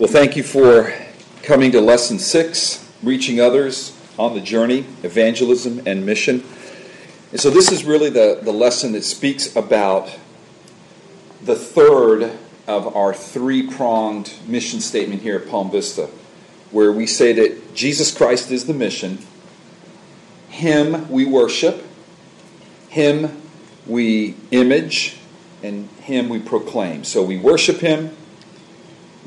Well, thank you for coming to lesson six, reaching others on the journey, evangelism and mission. And so, this is really the, the lesson that speaks about the third of our three pronged mission statement here at Palm Vista, where we say that Jesus Christ is the mission, Him we worship, Him we image, and Him we proclaim. So, we worship Him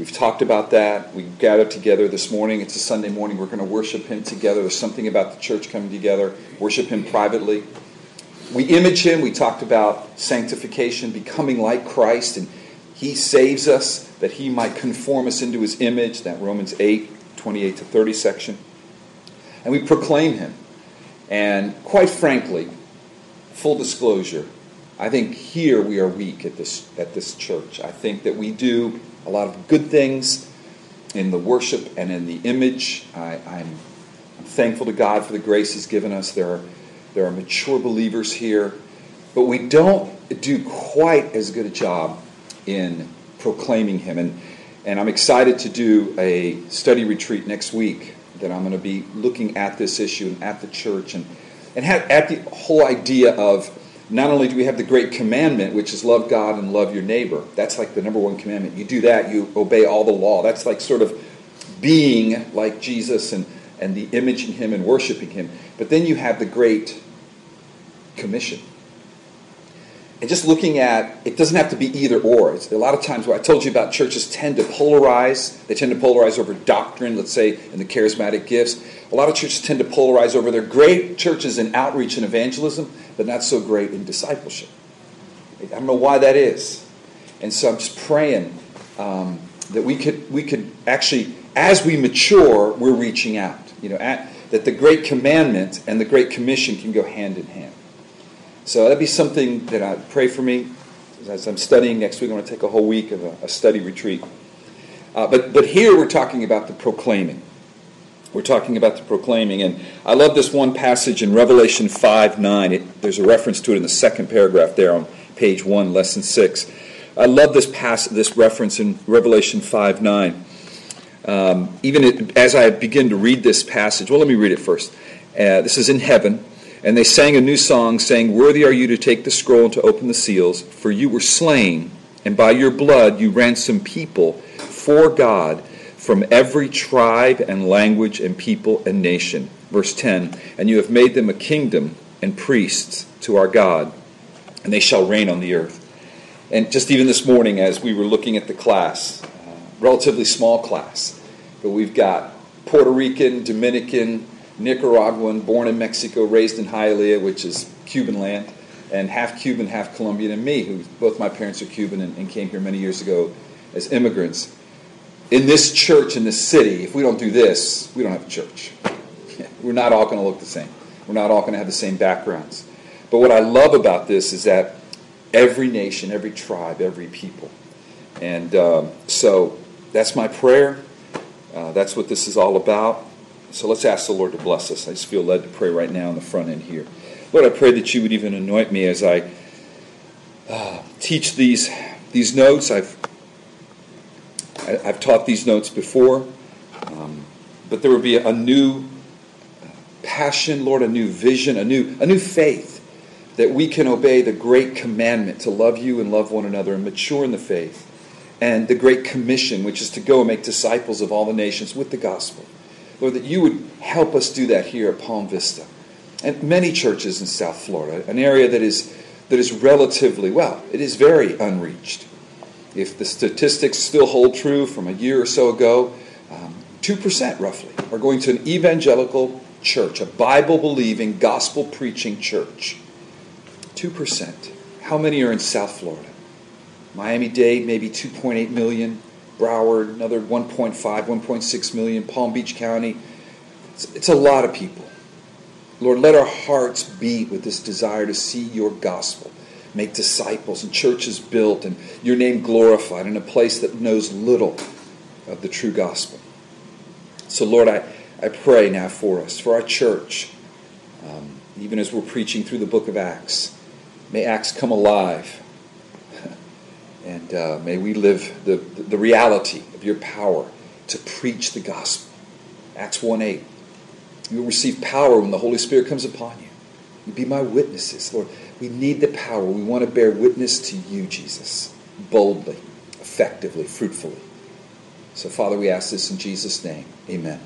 We've talked about that. We gathered together this morning. It's a Sunday morning. We're going to worship Him together. There's something about the church coming together, worship Him privately. We image Him. We talked about sanctification, becoming like Christ, and He saves us that He might conform us into His image, that Romans 8, 28 to 30 section. And we proclaim Him. And quite frankly, full disclosure, I think here we are weak at this, at this church. I think that we do a lot of good things in the worship and in the image. I, am thankful to God for the grace He's given us. There are, there are mature believers here, but we don't do quite as good a job in proclaiming Him. And, and I'm excited to do a study retreat next week that I'm going to be looking at this issue and at the church and, and have, at the whole idea of not only do we have the great commandment, which is love God and love your neighbor. That's like the number one commandment. You do that, you obey all the law. That's like sort of being like Jesus and, and the imaging him and worshiping him. But then you have the great commission. And just looking at it doesn't have to be either or. It's a lot of times what I told you about churches tend to polarize. They tend to polarize over doctrine, let's say in the charismatic gifts. A lot of churches tend to polarize over their great churches in outreach and evangelism, but not so great in discipleship. I don't know why that is. And so I'm just praying um, that we could we could actually, as we mature, we're reaching out. You know, at, that the great commandment and the great commission can go hand in hand. So that'd be something that I pray for me as I'm studying next week. I'm going to take a whole week of a, a study retreat. Uh, but but here we're talking about the proclaiming. We're talking about the proclaiming, and I love this one passage in Revelation five nine. It, there's a reference to it in the second paragraph there on page one, lesson six. I love this pass this reference in Revelation five nine. Um, even it, as I begin to read this passage, well, let me read it first. Uh, this is in heaven. And they sang a new song, saying, Worthy are you to take the scroll and to open the seals, for you were slain, and by your blood you ransomed people for God from every tribe and language and people and nation. Verse 10 And you have made them a kingdom and priests to our God, and they shall reign on the earth. And just even this morning, as we were looking at the class, uh, relatively small class, but we've got Puerto Rican, Dominican, Nicaraguan, born in Mexico, raised in Hialeah, which is Cuban land, and half Cuban, half Colombian, and me, who both my parents are Cuban and, and came here many years ago as immigrants. In this church, in this city, if we don't do this, we don't have a church. We're not all going to look the same. We're not all going to have the same backgrounds. But what I love about this is that every nation, every tribe, every people. And um, so that's my prayer. Uh, that's what this is all about. So let's ask the Lord to bless us. I just feel led to pray right now in the front end here. Lord, I pray that you would even anoint me as I uh, teach these these notes. I've I, have i have taught these notes before, um, but there would be a, a new passion, Lord, a new vision, a new a new faith that we can obey the great commandment to love you and love one another and mature in the faith, and the great commission, which is to go and make disciples of all the nations with the gospel. Lord, that you would help us do that here at Palm Vista and many churches in South Florida, an area that is, that is relatively, well, it is very unreached. If the statistics still hold true from a year or so ago, um, 2% roughly are going to an evangelical church, a Bible believing, gospel preaching church. 2%. How many are in South Florida? Miami Dade, maybe 2.8 million. Broward, another 1.5, 1.6 million, Palm Beach County. It's, it's a lot of people. Lord, let our hearts beat with this desire to see your gospel, make disciples and churches built, and your name glorified in a place that knows little of the true gospel. So, Lord, I, I pray now for us, for our church, um, even as we're preaching through the book of Acts. May Acts come alive and uh, may we live the, the reality of your power to preach the gospel. Acts 1 8. You'll receive power when the Holy Spirit comes upon you. You be my witnesses, Lord. We need the power. We want to bear witness to you, Jesus, boldly, effectively, fruitfully. So, Father, we ask this in Jesus' name. Amen.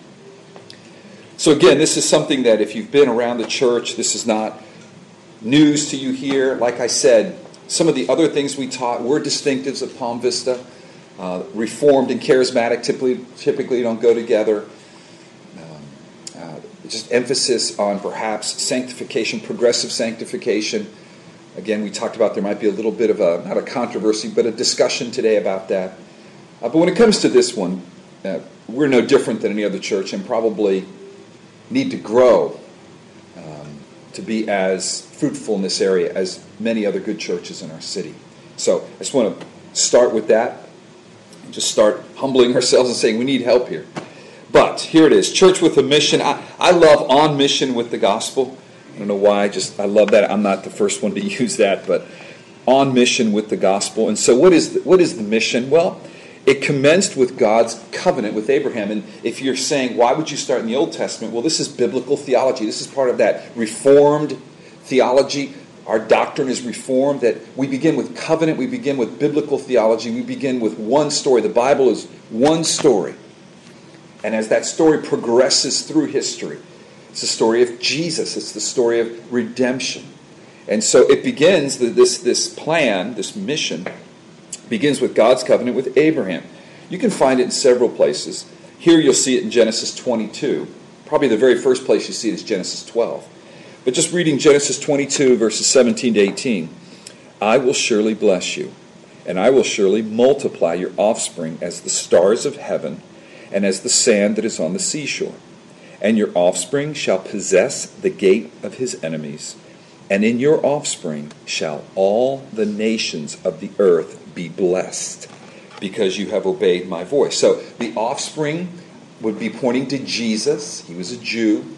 So, again, this is something that if you've been around the church, this is not news to you here. Like I said, some of the other things we taught were distinctives of Palm Vista. Uh, reformed and charismatic typically, typically don't go together. Um, uh, just emphasis on perhaps sanctification, progressive sanctification. Again, we talked about there might be a little bit of a, not a controversy, but a discussion today about that. Uh, but when it comes to this one, uh, we're no different than any other church and probably need to grow to be as fruitful in this area as many other good churches in our city. So I just want to start with that. Just start humbling ourselves and saying we need help here. But here it is Church with a mission. I, I love on mission with the gospel. I don't know why, just I love that. I'm not the first one to use that, but on mission with the gospel. And so, what is the, what is the mission? Well, it commenced with God's covenant with Abraham. And if you're saying, why would you start in the Old Testament? Well, this is biblical theology. This is part of that reformed theology. Our doctrine is reformed, that we begin with covenant, we begin with biblical theology, we begin with one story. The Bible is one story. And as that story progresses through history, it's the story of Jesus, it's the story of redemption. And so it begins, this, this plan, this mission, begins with God's covenant with Abraham. You can find it in several places. Here you'll see it in Genesis 22. Probably the very first place you see it is Genesis 12. But just reading Genesis 22, verses 17 to 18 I will surely bless you, and I will surely multiply your offspring as the stars of heaven and as the sand that is on the seashore and your offspring shall possess the gate of his enemies, and in your offspring shall all the nations of the earth be blessed, because you have obeyed my voice. So the offspring would be pointing to Jesus. He was a Jew.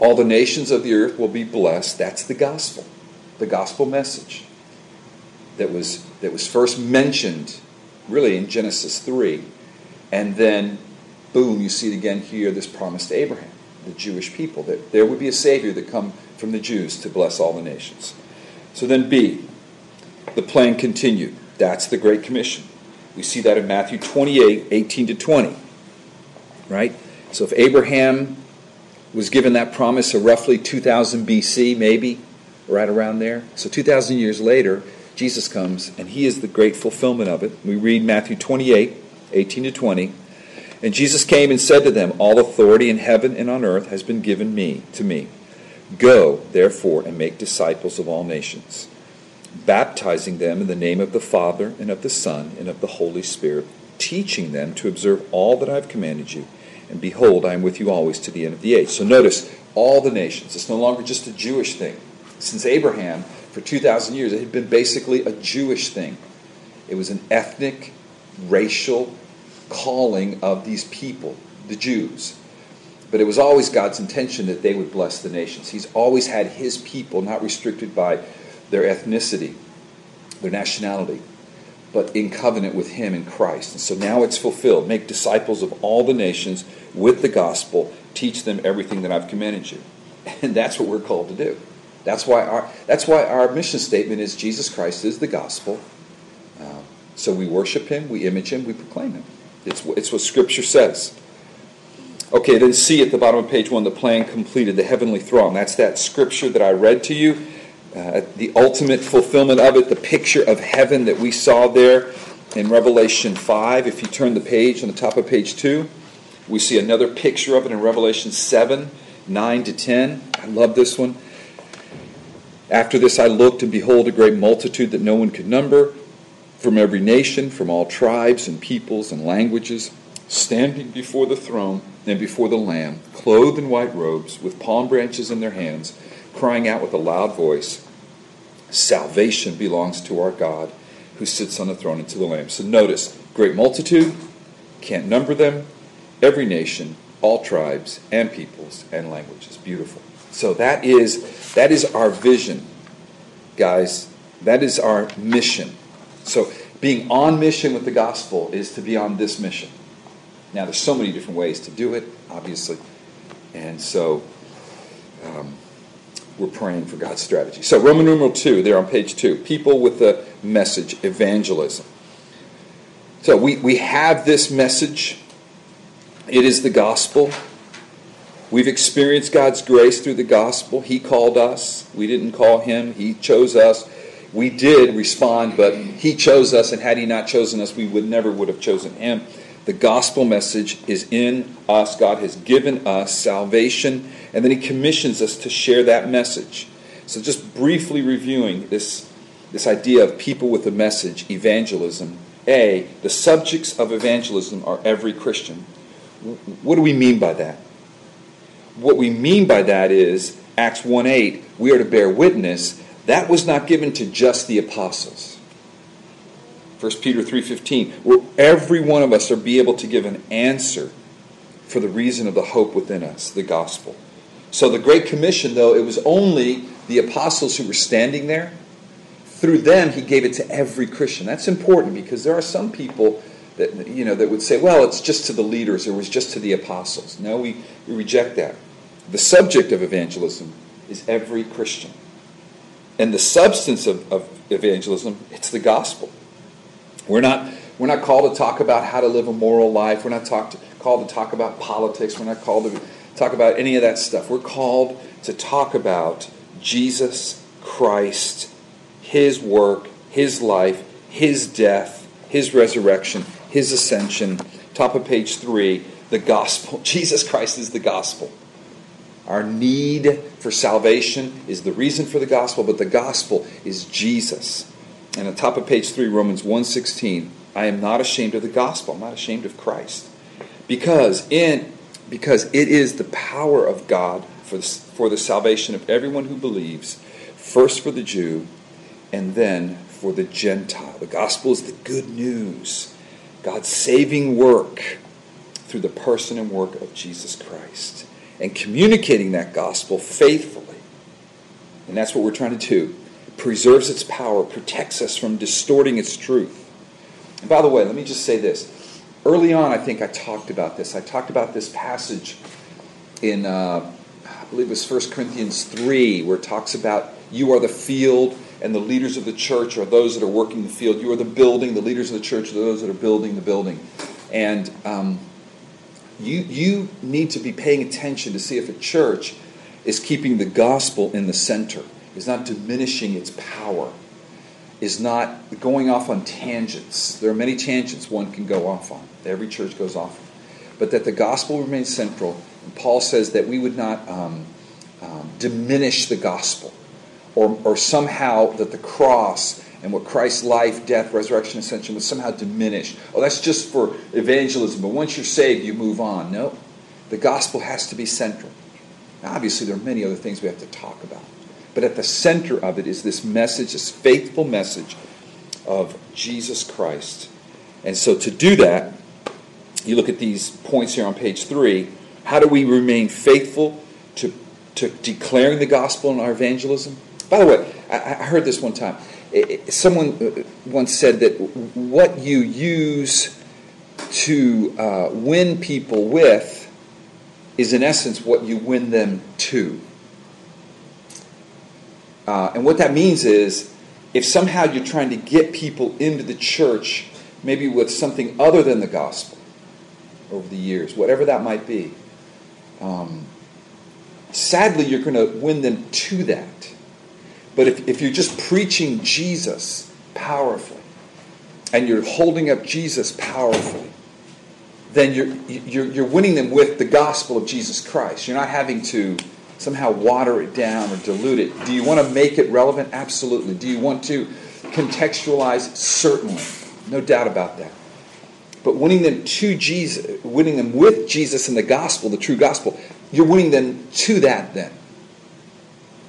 All the nations of the earth will be blessed. That's the gospel, the gospel message that was, that was first mentioned really in Genesis 3. And then boom, you see it again here, this promise to Abraham, the Jewish people, that there would be a Savior that come from the Jews to bless all the nations. So then B, the plan continued. That's the Great Commission. We see that in Matthew 28, 18 to 20. Right? So if Abraham was given that promise of roughly 2000 BC, maybe, right around there. So 2,000 years later, Jesus comes and he is the great fulfillment of it. We read Matthew 28, 18 to 20. And Jesus came and said to them, All authority in heaven and on earth has been given me to me. Go, therefore, and make disciples of all nations, baptizing them in the name of the Father and of the Son and of the Holy Spirit, teaching them to observe all that I have commanded you. And behold, I am with you always to the end of the age. So notice, all the nations. It's no longer just a Jewish thing. Since Abraham, for 2,000 years, it had been basically a Jewish thing. It was an ethnic, racial, calling of these people, the Jews. But it was always God's intention that they would bless the nations. He's always had his people not restricted by their ethnicity, their nationality, but in covenant with him in Christ. And so now it's fulfilled. Make disciples of all the nations with the gospel, teach them everything that I've commanded you. And that's what we're called to do. That's why our, that's why our mission statement is Jesus Christ is the gospel. Uh, so we worship him, we image him, we proclaim him. It's, it's what Scripture says. Okay, then see at the bottom of page one the plan completed, the heavenly throne. That's that Scripture that I read to you. Uh, the ultimate fulfillment of it, the picture of heaven that we saw there in Revelation 5. If you turn the page on the top of page 2, we see another picture of it in Revelation 7 9 to 10. I love this one. After this I looked, and behold, a great multitude that no one could number from every nation, from all tribes and peoples and languages, standing before the throne and before the Lamb, clothed in white robes, with palm branches in their hands, crying out with a loud voice, Salvation belongs to our God who sits on the throne and to the Lamb. So notice, great multitude, can't number them, every nation, all tribes and peoples and languages. Beautiful. So that is that is our vision, guys. That is our mission. So being on mission with the gospel is to be on this mission. Now, there's so many different ways to do it, obviously. And so um, we're praying for God's strategy. So, Roman numeral 2, there on page 2, people with the message, evangelism. So, we, we have this message, it is the gospel. We've experienced God's grace through the gospel. He called us. We didn't call him. He chose us. We did respond, but he chose us, and had he not chosen us, we would never would have chosen him. The gospel message is in us. God has given us salvation, and then He commissions us to share that message. So, just briefly reviewing this, this idea of people with a message, evangelism. A, the subjects of evangelism are every Christian. What do we mean by that? What we mean by that is Acts 1 8, we are to bear witness. That was not given to just the apostles. 1 Peter 3:15, where every one of us are be able to give an answer for the reason of the hope within us, the gospel. So the Great Commission, though, it was only the apostles who were standing there. Through them, he gave it to every Christian. That's important because there are some people that you know that would say, "Well, it's just to the leaders. or It was just to the apostles." No, we, we reject that. The subject of evangelism is every Christian, and the substance of, of evangelism it's the gospel. We're not, we're not called to talk about how to live a moral life. We're not talk to, called to talk about politics. We're not called to talk about any of that stuff. We're called to talk about Jesus Christ, His work, His life, His death, His resurrection, His ascension. Top of page three, the gospel. Jesus Christ is the gospel. Our need for salvation is the reason for the gospel, but the gospel is Jesus. And on the top of page 3, Romans 1.16, I am not ashamed of the gospel. I'm not ashamed of Christ. Because in because it is the power of God for the, for the salvation of everyone who believes, first for the Jew, and then for the Gentile. The gospel is the good news, God's saving work through the person and work of Jesus Christ, and communicating that gospel faithfully. And that's what we're trying to do preserves its power, protects us from distorting its truth. And by the way, let me just say this. Early on, I think I talked about this. I talked about this passage in, uh, I believe it was 1 Corinthians 3, where it talks about you are the field and the leaders of the church are those that are working the field. You are the building, the leaders of the church are those that are building the building. And um, you, you need to be paying attention to see if a church is keeping the gospel in the center is not diminishing its power, is not going off on tangents. There are many tangents one can go off on. Every church goes off on. But that the gospel remains central. And Paul says that we would not um, um, diminish the gospel or, or somehow that the cross and what Christ's life, death, resurrection, ascension was somehow diminished. Oh, that's just for evangelism, but once you're saved, you move on. No, the gospel has to be central. Now, obviously, there are many other things we have to talk about. But at the center of it is this message, this faithful message of Jesus Christ. And so to do that, you look at these points here on page three. How do we remain faithful to, to declaring the gospel in our evangelism? By the way, I, I heard this one time. Someone uh, once said that what you use to uh, win people with is, in essence, what you win them to. Uh, and what that means is if somehow you're trying to get people into the church, maybe with something other than the gospel over the years, whatever that might be, um, sadly, you're going to win them to that. But if, if you're just preaching Jesus powerfully and you're holding up Jesus powerfully, then you're, you're, you're winning them with the gospel of Jesus Christ. You're not having to somehow water it down or dilute it? Do you want to make it relevant? Absolutely. Do you want to contextualize? Certainly. No doubt about that. But winning them to Jesus, winning them with Jesus and the gospel, the true gospel, you're winning them to that then.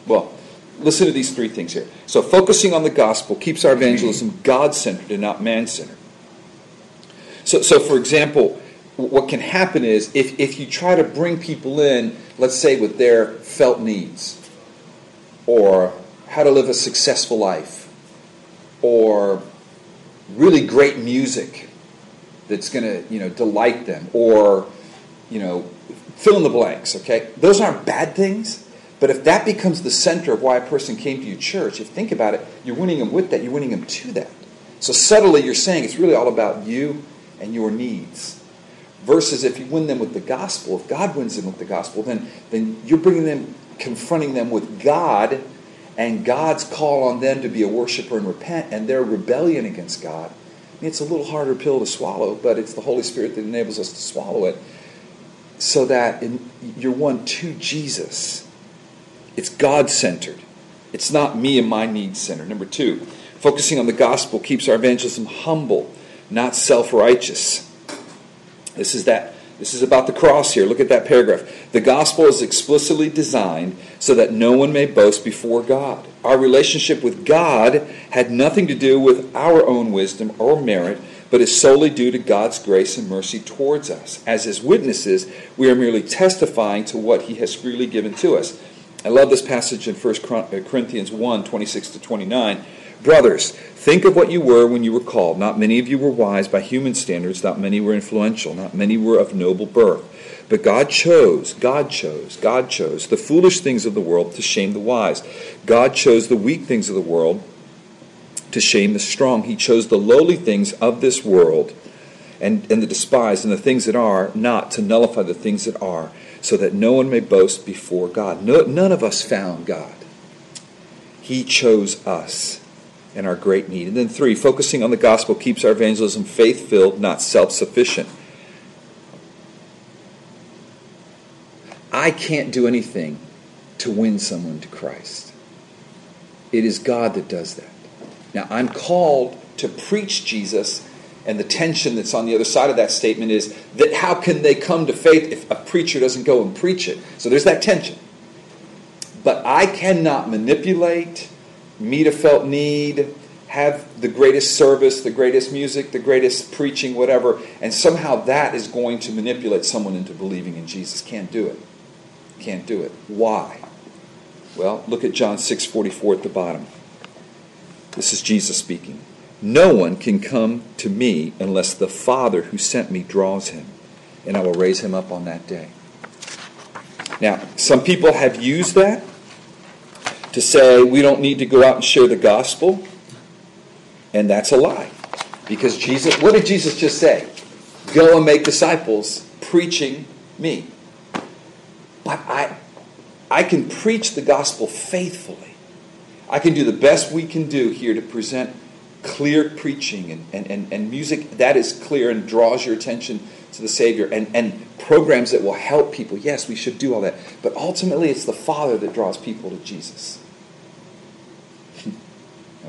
Well, listen to these three things here. So, focusing on the gospel keeps our evangelism God centered and not man centered. So, so, for example, what can happen is if, if you try to bring people in, let's say with their felt needs, or how to live a successful life, or really great music, that's going to, you know, delight them or, you know, fill in the blanks, okay? Those aren't bad things, but if that becomes the center of why a person came to your church, if think about it, you're winning them with that, you're winning them to that. So subtly you're saying it's really all about you and your needs. Versus if you win them with the gospel, if God wins them with the gospel, then, then you're bringing them, confronting them with God and God's call on them to be a worshiper and repent and their rebellion against God. I mean, it's a little harder pill to swallow, but it's the Holy Spirit that enables us to swallow it so that in, you're one to Jesus. It's God centered. It's not me and my needs centered. Number two, focusing on the gospel keeps our evangelism humble, not self righteous. This is that this is about the cross here. Look at that paragraph. The gospel is explicitly designed so that no one may boast before God. Our relationship with God had nothing to do with our own wisdom or merit, but is solely due to God's grace and mercy towards us. As his witnesses, we are merely testifying to what he has freely given to us. I love this passage in 1 uh, Corinthians 1 26 to 29 Brothers, think of what you were when you were called. Not many of you were wise by human standards, not many were influential, not many were of noble birth. But God chose, God chose, God chose the foolish things of the world to shame the wise. God chose the weak things of the world to shame the strong. He chose the lowly things of this world and, and the despised and the things that are not to nullify the things that are, so that no one may boast before God. No, none of us found God. He chose us and our great need. And then three, focusing on the gospel keeps our evangelism faith filled, not self sufficient. I can't do anything to win someone to Christ. It is God that does that. Now, I'm called to preach Jesus, and the tension that's on the other side of that statement is that how can they come to faith if a preacher doesn't go and preach it? So there's that tension. But I cannot manipulate meet a felt need, have the greatest service, the greatest music, the greatest preaching, whatever, and somehow that is going to manipulate someone into believing in Jesus. Can't do it. Can't do it. Why? Well, look at John 6:44 at the bottom. This is Jesus speaking. No one can come to me unless the Father who sent me draws him, and I will raise him up on that day. Now, some people have used that to say we don't need to go out and share the gospel, and that's a lie. Because Jesus, what did Jesus just say? Go and make disciples, preaching me. But I, I can preach the gospel faithfully. I can do the best we can do here to present clear preaching and, and, and, and music that is clear and draws your attention to the Savior and, and programs that will help people. Yes, we should do all that. But ultimately, it's the Father that draws people to Jesus.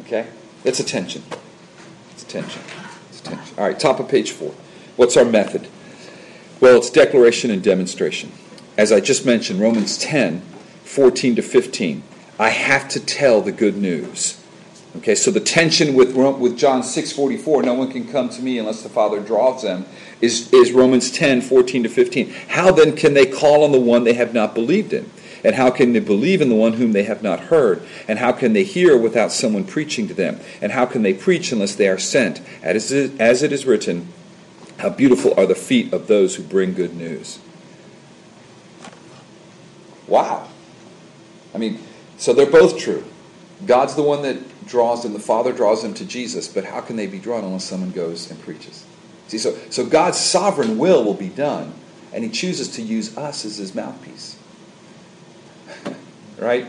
okay? It's attention. It's attention. It's attention. All right, top of page four. What's our method? Well, it's declaration and demonstration. As I just mentioned, Romans 10, 14 to 15. I have to tell the good news. Okay, so the tension with, with John 6:44, no one can come to me unless the Father draws them, is, is Romans 10, 14 to 15. How then can they call on the one they have not believed in? And how can they believe in the one whom they have not heard? And how can they hear without someone preaching to them? And how can they preach unless they are sent? As it is written, how beautiful are the feet of those who bring good news. Wow. I mean, so they're both true. God's the one that draws them, the Father draws them to Jesus, but how can they be drawn unless someone goes and preaches? See, so, so God's sovereign will will be done, and He chooses to use us as His mouthpiece. right?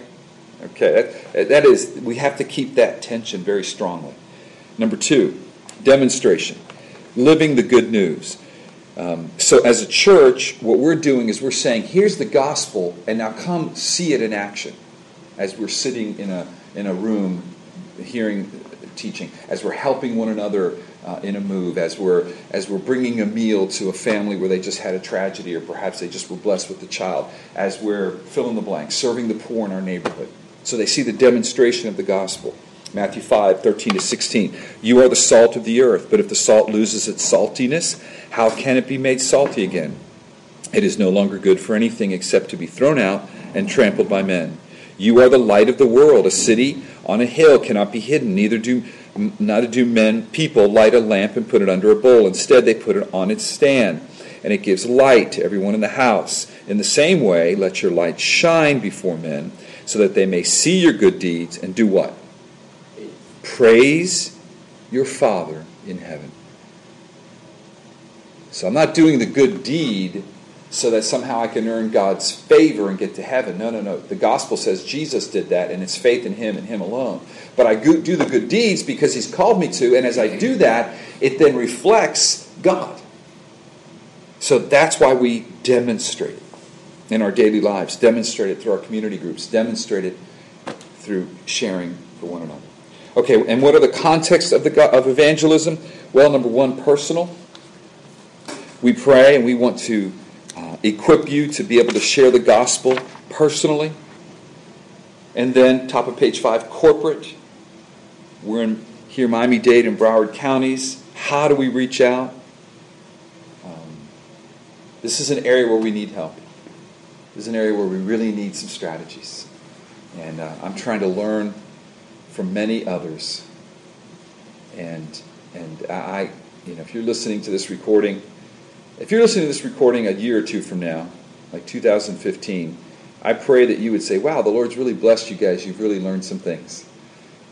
Okay, that, that is, we have to keep that tension very strongly. Number two, demonstration, living the good news. Um, so, as a church, what we're doing is we're saying, here's the gospel, and now come see it in action as we're sitting in a, in a room hearing teaching, as we're helping one another uh, in a move, as we're as we're bringing a meal to a family where they just had a tragedy, or perhaps they just were blessed with a child, as we're fill in the blank, serving the poor in our neighborhood. So they see the demonstration of the gospel. Matthew 5, 13 to 16. You are the salt of the earth, but if the salt loses its saltiness, how can it be made salty again? It is no longer good for anything except to be thrown out and trampled by men. You are the light of the world. A city on a hill cannot be hidden. Neither do neither do men people light a lamp and put it under a bowl. Instead, they put it on its stand, and it gives light to everyone in the house. In the same way, let your light shine before men, so that they may see your good deeds and do what? Praise your Father in heaven. So I'm not doing the good deed so that somehow I can earn God's favor and get to heaven. No, no, no. The gospel says Jesus did that, and it's faith in Him and Him alone. But I do the good deeds because He's called me to, and as I do that, it then reflects God. So that's why we demonstrate it in our daily lives, demonstrate it through our community groups, demonstrate it through sharing for one another. Okay, and what are the contexts of, the, of evangelism? Well, number one, personal. We pray and we want to equip you to be able to share the gospel personally. And then, top of page five, corporate. We're in here, Miami Dade and Broward counties. How do we reach out? Um, this is an area where we need help. This is an area where we really need some strategies. And uh, I'm trying to learn from many others. And, and I, you know, if you're listening to this recording, if you're listening to this recording a year or two from now, like 2015, I pray that you would say, wow, the Lord's really blessed you guys. You've really learned some things.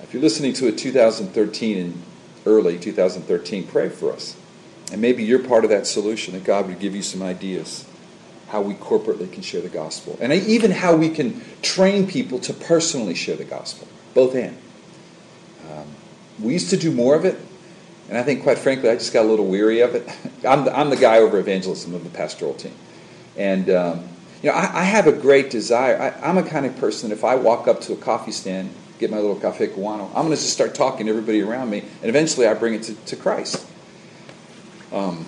If you're listening to it 2013 and early 2013, pray for us. And maybe you're part of that solution, that God would give you some ideas how we corporately can share the gospel. And even how we can train people to personally share the gospel, both and. Um, we used to do more of it and I think, quite frankly, I just got a little weary of it. I'm the, I'm the guy over evangelism of the pastoral team. And, um, you know, I, I, have a great desire. I, am a kind of person, if I walk up to a coffee stand, get my little cafe cubano, I'm going to just start talking to everybody around me, and eventually I bring it to, to Christ. Um,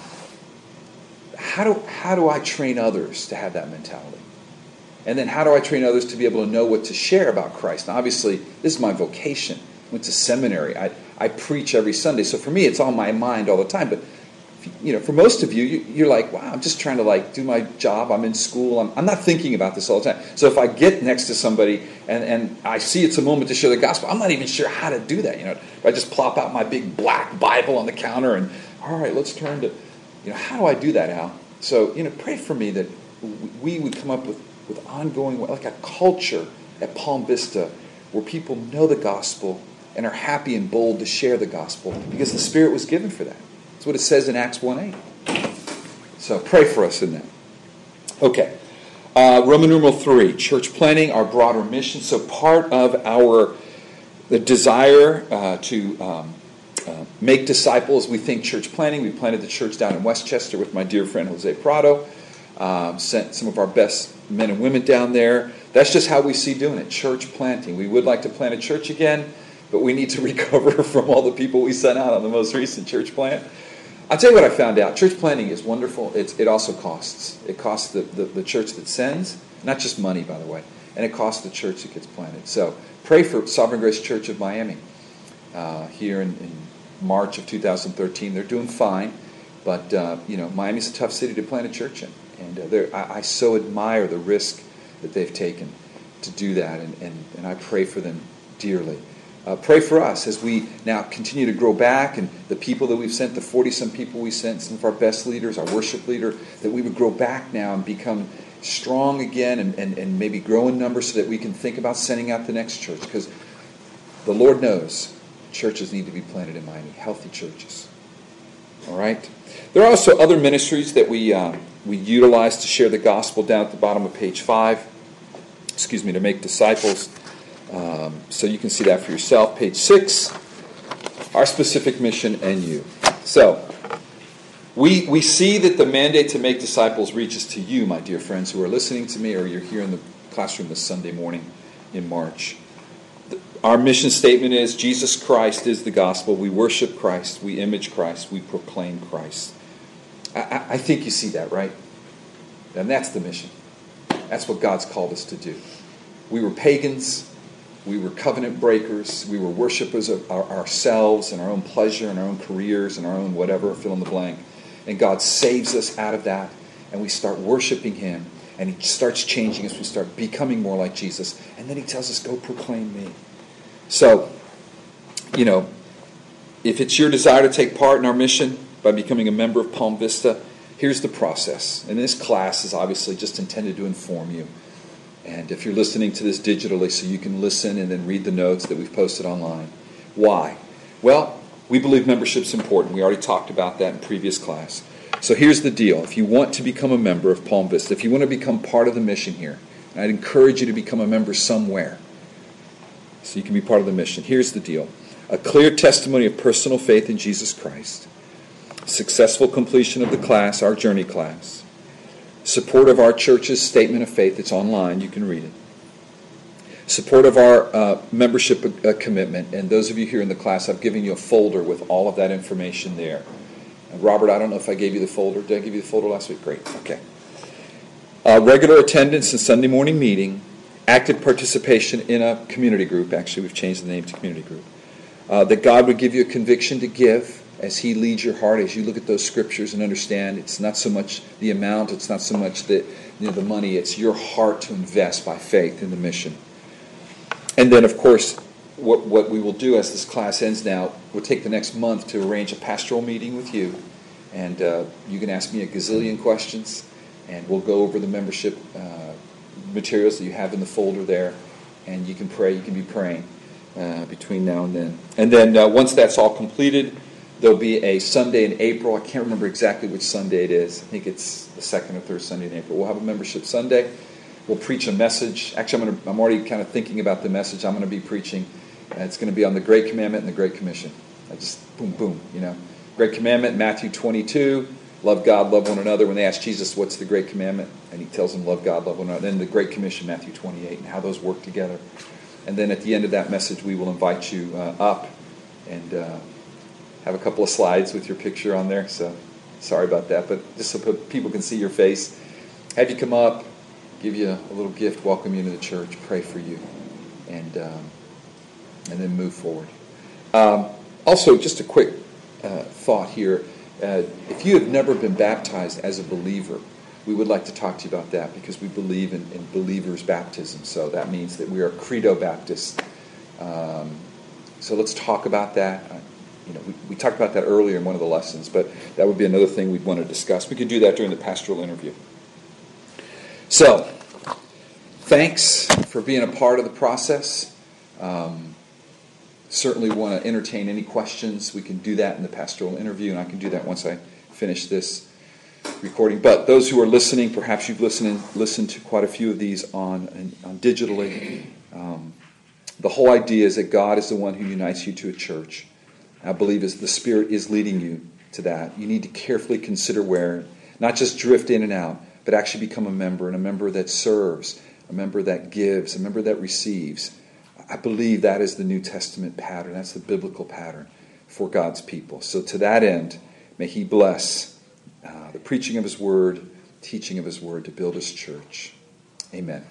how, do, how do I train others to have that mentality? And then how do I train others to be able to know what to share about Christ? Now, obviously, this is my vocation. Went to seminary. I, I preach every Sunday. So for me, it's on my mind all the time. But you know, for most of you, you're like, wow, I'm just trying to like do my job. I'm in school. I'm, I'm not thinking about this all the time. So if I get next to somebody and, and I see it's a moment to share the gospel, I'm not even sure how to do that. You know, I just plop out my big black Bible on the counter and all right, let's turn to, you know, how do I do that, Al? So you know, pray for me that we would come up with with ongoing like a culture at Palm Vista where people know the gospel and are happy and bold to share the gospel because the Spirit was given for that. That's what it says in Acts 1 8. So pray for us in that. Okay. Uh, Roman numeral 3, church planting, our broader mission. So part of our the desire uh, to um, uh, make disciples, we think church planting. We planted the church down in Westchester with my dear friend Jose Prado. Um, sent some of our best men and women down there. That's just how we see doing it, church planting. We would like to plant a church again but we need to recover from all the people we sent out on the most recent church plant. I'll tell you what I found out. Church planting is wonderful. It's, it also costs. It costs the, the, the, church that sends, not just money, by the way, and it costs the church that gets planted. So pray for Sovereign Grace Church of Miami uh, here in, in, March of 2013. They're doing fine, but uh, you know Miami's a tough city to plant a church in, and uh, I, I, so admire the risk that they've taken to do that, and, and, and I pray for them dearly. Uh, pray for us as we now continue to grow back and the people that we've sent, the 40 some people we sent, some of our best leaders, our worship leader, that we would grow back now and become strong again and, and, and maybe grow in numbers so that we can think about sending out the next church. Because the Lord knows churches need to be planted in Miami, healthy churches. All right? There are also other ministries that we, uh, we utilize to share the gospel down at the bottom of page 5. Excuse me, to make disciples. Um, so you can see that for yourself. Page six, our specific mission and you. So we, we see that the mandate to make disciples reaches to you, my dear friends, who are listening to me or you're here in the classroom this Sunday morning in March. Our mission statement is Jesus Christ is the gospel. We worship Christ. We image Christ. We proclaim Christ. I, I think you see that, right? And that's the mission. That's what God's called us to do. We were pagans. We were covenant breakers. We were worshippers of our, ourselves and our own pleasure and our own careers and our own whatever, fill in the blank. And God saves us out of that, and we start worshiping Him. And he starts changing us. we start becoming more like Jesus. And then he tells us, go proclaim me. So, you know, if it's your desire to take part in our mission by becoming a member of Palm Vista, here's the process. And this class is obviously just intended to inform you. And if you're listening to this digitally, so you can listen and then read the notes that we've posted online. Why? Well, we believe membership's important. We already talked about that in previous class. So here's the deal. If you want to become a member of Palm Vista, if you want to become part of the mission here, I'd encourage you to become a member somewhere so you can be part of the mission. Here's the deal a clear testimony of personal faith in Jesus Christ, successful completion of the class, our journey class, support of our church's statement of faith, it's online, you can read it, support of our uh, membership uh, commitment, and those of you here in the class, I've given you a folder with all of that information there. Robert, I don't know if I gave you the folder. Did I give you the folder last week? Great. Okay. Uh, regular attendance and Sunday morning meeting, active participation in a community group. Actually, we've changed the name to community group. Uh, that God would give you a conviction to give as He leads your heart, as you look at those scriptures and understand it's not so much the amount, it's not so much the, you know, the money, it's your heart to invest by faith in the mission. And then, of course, what, what we will do as this class ends now, we'll take the next month to arrange a pastoral meeting with you. And uh, you can ask me a gazillion questions, and we'll go over the membership uh, materials that you have in the folder there. And you can pray, you can be praying uh, between now and then. And then uh, once that's all completed, there'll be a Sunday in April. I can't remember exactly which Sunday it is. I think it's the second or third Sunday in April. We'll have a membership Sunday. We'll preach a message. Actually, I'm, gonna, I'm already kind of thinking about the message I'm going to be preaching it's going to be on the Great Commandment and the Great Commission. I just boom, boom, you know. Great Commandment, Matthew 22, love God, love one another. When they ask Jesus, what's the Great Commandment? And he tells them, love God, love one another. Then the Great Commission, Matthew 28, and how those work together. And then at the end of that message, we will invite you uh, up and uh, have a couple of slides with your picture on there. So sorry about that, but just so people can see your face. Have you come up, give you a little gift, welcome you into the church, pray for you. And. Um, and then move forward. Um, also, just a quick uh, thought here. Uh, if you have never been baptized as a believer, we would like to talk to you about that because we believe in, in believers' baptism. So that means that we are credo Baptists. Um, so let's talk about that. You know, we, we talked about that earlier in one of the lessons, but that would be another thing we'd want to discuss. We could do that during the pastoral interview. So, thanks for being a part of the process. Um, certainly want to entertain any questions. We can do that in the pastoral interview, and I can do that once I finish this recording. But those who are listening, perhaps you've listened listened to quite a few of these on, on digitally. Um, the whole idea is that God is the one who unites you to a church. I believe as the Spirit is leading you to that, you need to carefully consider where, not just drift in and out, but actually become a member, and a member that serves, a member that gives, a member that receives I believe that is the New Testament pattern. That's the biblical pattern for God's people. So, to that end, may He bless uh, the preaching of His word, teaching of His word to build His church. Amen.